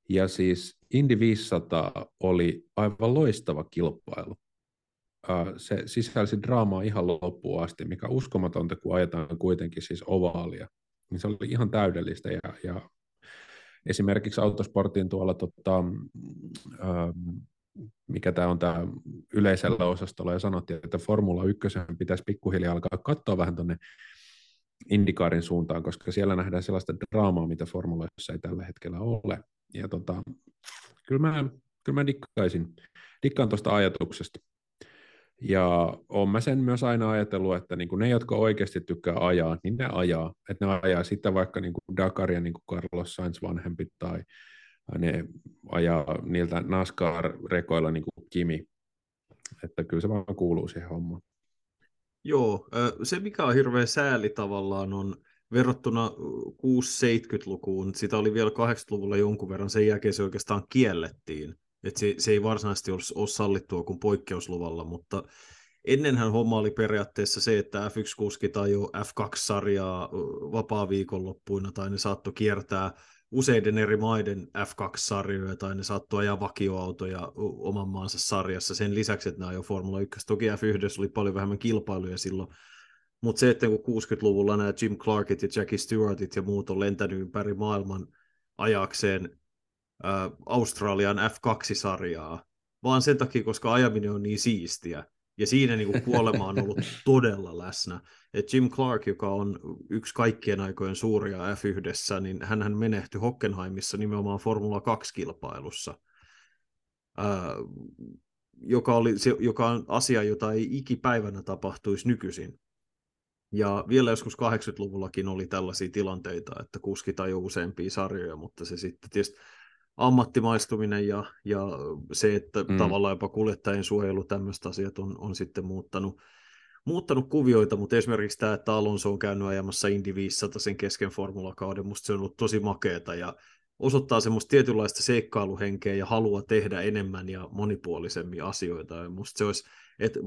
Ja siis Indy 500 oli aivan loistava kilpailu. Se sisälsi draamaa ihan loppuun asti, mikä uskomatonta, kun ajetaan kuitenkin siis ovaalia niin se oli ihan täydellistä ja, ja esimerkiksi autosportin tuolla, tota, ähm, mikä tämä on tämä yleisellä osastolla, ja sanottiin, että Formula 1 pitäisi pikkuhiljaa alkaa katsoa vähän tuonne Indikaarin suuntaan, koska siellä nähdään sellaista draamaa, mitä Formulassa ei tällä hetkellä ole. Ja tota, kyllä mä, kyllä mä dikkaisin, dikkaan tuosta ajatuksesta. Ja olen mä sen myös aina ajatellut, että niin kuin ne, jotka oikeasti tykkää ajaa, niin ne ajaa. Että ne ajaa sitten vaikka niin kuin Dakaria, niin kuin Carlos Sainz vanhempi, tai ne ajaa niiltä NASCAR-rekoilla niin kuin Kimi. Että kyllä se vaan kuuluu siihen hommaan. Joo, se mikä on hirveän sääli tavallaan on verrattuna 6-70-lukuun, sitä oli vielä 80-luvulla jonkun verran, sen jälkeen se oikeastaan kiellettiin että se, se ei varsinaisesti ole, sallittua kuin poikkeusluvalla, mutta ennenhän homma oli periaatteessa se, että F1-kuski tai jo F2-sarjaa vapaa-viikonloppuina tai ne saattoi kiertää useiden eri maiden F2-sarjoja tai ne saattoi ajaa vakioautoja oman maansa sarjassa sen lisäksi, että ne ajoi Formula 1. Toki F1 oli paljon vähemmän kilpailuja silloin, mutta se, että kun 60-luvulla nämä Jim Clarkit ja Jackie Stewartit ja muut on lentänyt ympäri maailman ajakseen Australian F2-sarjaa, vaan sen takia, koska ajaminen on niin siistiä. Ja siinä niin kuin kuolema on ollut todella läsnä. Et Jim Clark, joka on yksi kaikkien aikojen suuria F1, niin hän menehtyi Hockenheimissa nimenomaan Formula 2-kilpailussa, ää, joka, oli, se, joka on asia, jota ei ikipäivänä tapahtuisi nykyisin. Ja vielä joskus 80-luvullakin oli tällaisia tilanteita, että kuskit ajoi useampia sarjoja, mutta se sitten tietysti ammattimaistuminen ja, ja se, että mm. tavallaan jopa kuljettajien suojelu, tämmöiset asiat on, on sitten muuttanut, muuttanut kuvioita, mutta esimerkiksi tämä, että Alonso on käynyt ajamassa Indy 500 sen kesken formulakauden, musta se on ollut tosi makeeta ja osoittaa semmoista tietynlaista seikkailuhenkeä ja halua tehdä enemmän ja monipuolisemmin asioita. Ja musta se olisi, että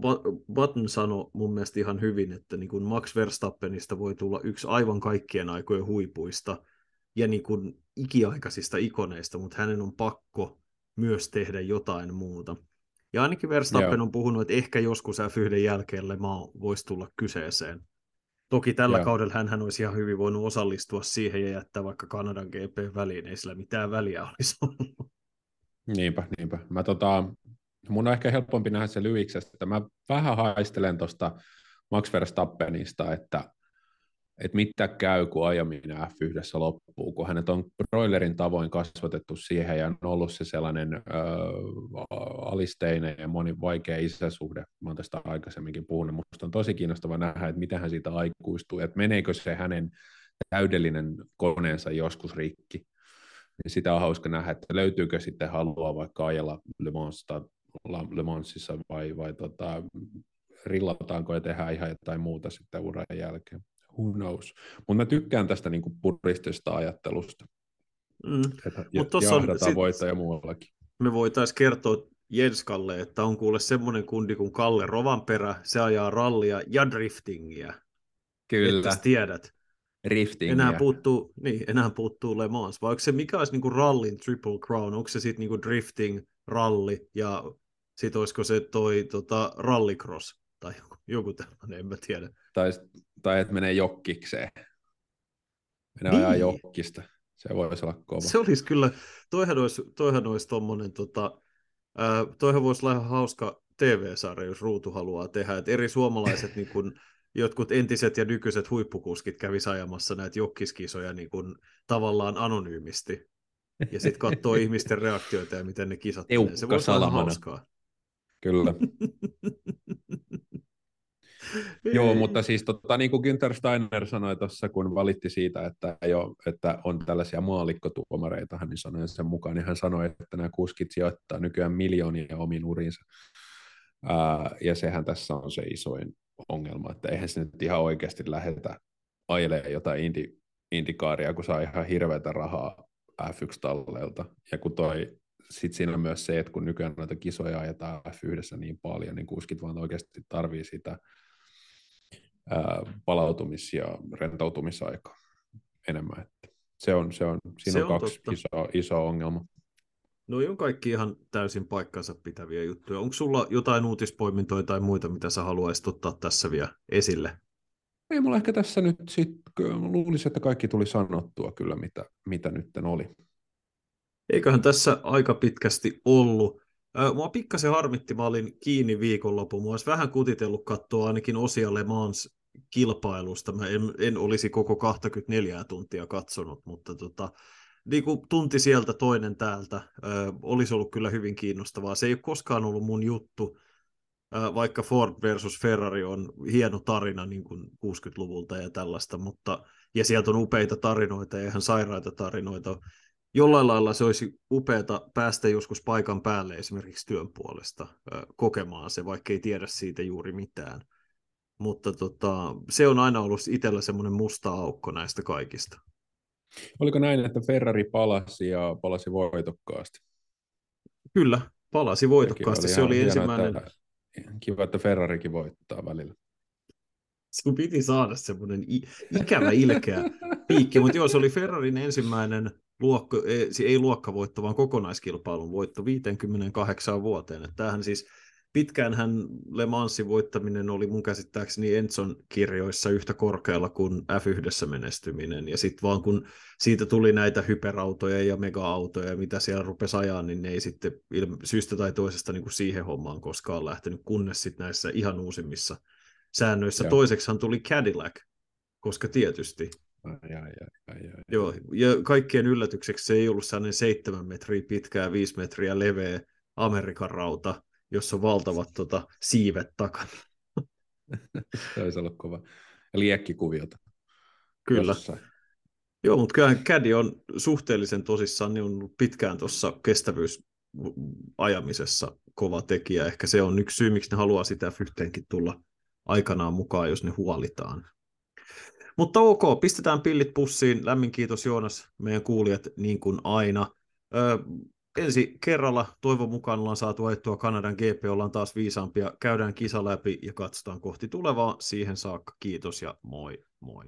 Button sanoi mun mielestä ihan hyvin, että niin kuin Max Verstappenista voi tulla yksi aivan kaikkien aikojen huipuista – ja niin kuin ikiaikaisista ikoneista, mutta hänen on pakko myös tehdä jotain muuta. Ja ainakin Verstappen Joo. on puhunut, että ehkä joskus F1 jälkeen Le Mans voisi tulla kyseeseen. Toki tällä Joo. kaudella hän olisi ihan hyvin voinut osallistua siihen ja jättää vaikka Kanadan GP väliin, ei sillä mitään väliä olisi ollut. Niinpä, niinpä. Mä tota, mun on ehkä helpompi nähdä se lyiksestä, että mä vähän haistelen tuosta Max Verstappenista, että että mitä käy, kun ajaminen F1 loppuu, kun hänet on broilerin tavoin kasvatettu siihen ja on ollut se sellainen ö, alisteinen ja moni vaikea isäsuhde. Mä oon tästä aikaisemminkin puhunut. Musta on tosi kiinnostava nähdä, että miten hän siitä aikuistuu, että meneekö se hänen täydellinen koneensa joskus rikki. Ja sitä on hauska nähdä, että löytyykö sitten halua vaikka ajella Le, Mansta, Le Mansissa vai, vai tota, rillataanko ja tehdään ihan jotain muuta sitten uran jälkeen who knows. Mutta mä tykkään tästä niinku puristista ajattelusta. Mm. Että on, voittaja muuallakin. Me voitaisiin kertoa Jenskalle, että on kuule semmoinen kundi kuin Kalle Rovanperä, se ajaa rallia ja driftingiä. Kyllä. Että tiedät. Riftingiä. Enää puuttuu, niin, enää puuttuu Le Mans. Vai onko se, mikä olisi niinku rallin Triple Crown? Onko se sitten niinku drifting, ralli ja sitten olisiko se toi tota, rallycross tai joku, joku tällainen, en mä tiedä. Tai tai että menee jokkikseen. Menee niin. ajaa jokkista. Se voisi olla kova. Se olisi kyllä, toihan olisi, toihan olisi tommonen, tota, ää, toihan voisi olla ihan hauska TV-sarja, jos Ruutu haluaa tehdä, että eri suomalaiset niin kun, jotkut entiset ja nykyiset huippukuskit kävis ajamassa näitä jokkiskisoja niin kun, tavallaan anonyymisti. Ja sitten katsoo ihmisten reaktioita ja miten ne kisat Se voisi olla hauskaa. Kyllä. Joo, mutta siis tota, niin kuin Günther Steiner sanoi tuossa, kun valitti siitä, että, jo, että on tällaisia maalikkotuomareita, hän niin sanoi sen mukaan, niin hän sanoi, että nämä kuskit sijoittaa nykyään miljoonia omiin urinsa. Ää, ja sehän tässä on se isoin ongelma, että eihän se nyt ihan oikeasti lähetä ajelemaan jotain indi, indikaaria, kun saa ihan hirveätä rahaa F1-talleilta. Ja kun toi sitten siinä on myös se, että kun nykyään noita kisoja ajetaan F1 niin paljon, niin kuskit vaan oikeasti tarvii sitä palautumis- ja rentoutumisaikaa enemmän. Että se on, se on, siinä se on, on kaksi iso, iso ongelma. No on kaikki ihan täysin paikkansa pitäviä juttuja. Onko sulla jotain uutispoimintoja tai muita, mitä sä haluaisit ottaa tässä vielä esille? Ei mulla ehkä tässä nyt sit, luulisin, että kaikki tuli sanottua kyllä, mitä, mitä nyt oli. Eiköhän tässä aika pitkästi ollut. Mua pikkasen harmitti, mä olin kiinni viikonlopun. Mua olisi vähän kutitellut katsoa ainakin osia Le Mans kilpailusta. Mä en, en olisi koko 24 tuntia katsonut, mutta tota, niin kuin tunti sieltä toinen täältä ö, olisi ollut kyllä hyvin kiinnostavaa. Se ei ole koskaan ollut mun juttu, ö, vaikka Ford versus Ferrari on hieno tarina niin kuin 60-luvulta ja tällaista, mutta ja sieltä on upeita tarinoita ja ihan sairaita tarinoita jollain lailla se olisi upeata päästä joskus paikan päälle esimerkiksi työn puolesta kokemaan se, vaikka ei tiedä siitä juuri mitään. Mutta tota, se on aina ollut itsellä semmoinen musta aukko näistä kaikista. Oliko näin, että Ferrari palasi ja palasi voitokkaasti? Kyllä, palasi voitokkaasti. Se oli ensimmäinen... Että, kiva, että Ferrarikin voittaa välillä. Sun piti saada semmoinen ikävä ilkeä piikki, mutta joo, se oli Ferrarin ensimmäinen luokka, ei, ei luokkavoitto, vaan kokonaiskilpailun voitto 58 vuoteen. Että tämähän siis pitkään hän Le Mansin voittaminen oli mun käsittääkseni Enson kirjoissa yhtä korkealla kuin F1 menestyminen. Ja sitten vaan kun siitä tuli näitä hyperautoja ja mega-autoja, mitä siellä rupesi ajaa, niin ne ei sitten syystä tai toisesta niin kuin siihen hommaan koskaan lähtenyt, kunnes sitten näissä ihan uusimmissa säännöissä. Joo. Toiseksihan tuli Cadillac, koska tietysti Ai, ai, ai, ai, ai. Joo, ja kaikkien yllätykseksi se ei ollut sellainen seitsemän metriä pitkä ja viisi metriä leveä Amerikan rauta, jossa on valtavat tota, siivet takana. se olisi ollut kova. Liekkikuviota. Kyllä. Jossain. Joo, mutta kyllä Caddy on suhteellisen tosissaan, niin on pitkään tuossa kestävyysajamisessa kova tekijä. Ehkä se on yksi syy, miksi ne haluaa sitä yhteenkin tulla aikanaan mukaan, jos ne huolitaan. Mutta ok, pistetään pillit pussiin. Lämmin kiitos Joonas, meidän kuulijat niin kuin aina. Ö, ensi kerralla toivon mukaan ollaan saatu ajettua Kanadan GP, ollaan taas viisaampia. Käydään kisa läpi ja katsotaan kohti tulevaa. Siihen saakka kiitos ja moi moi.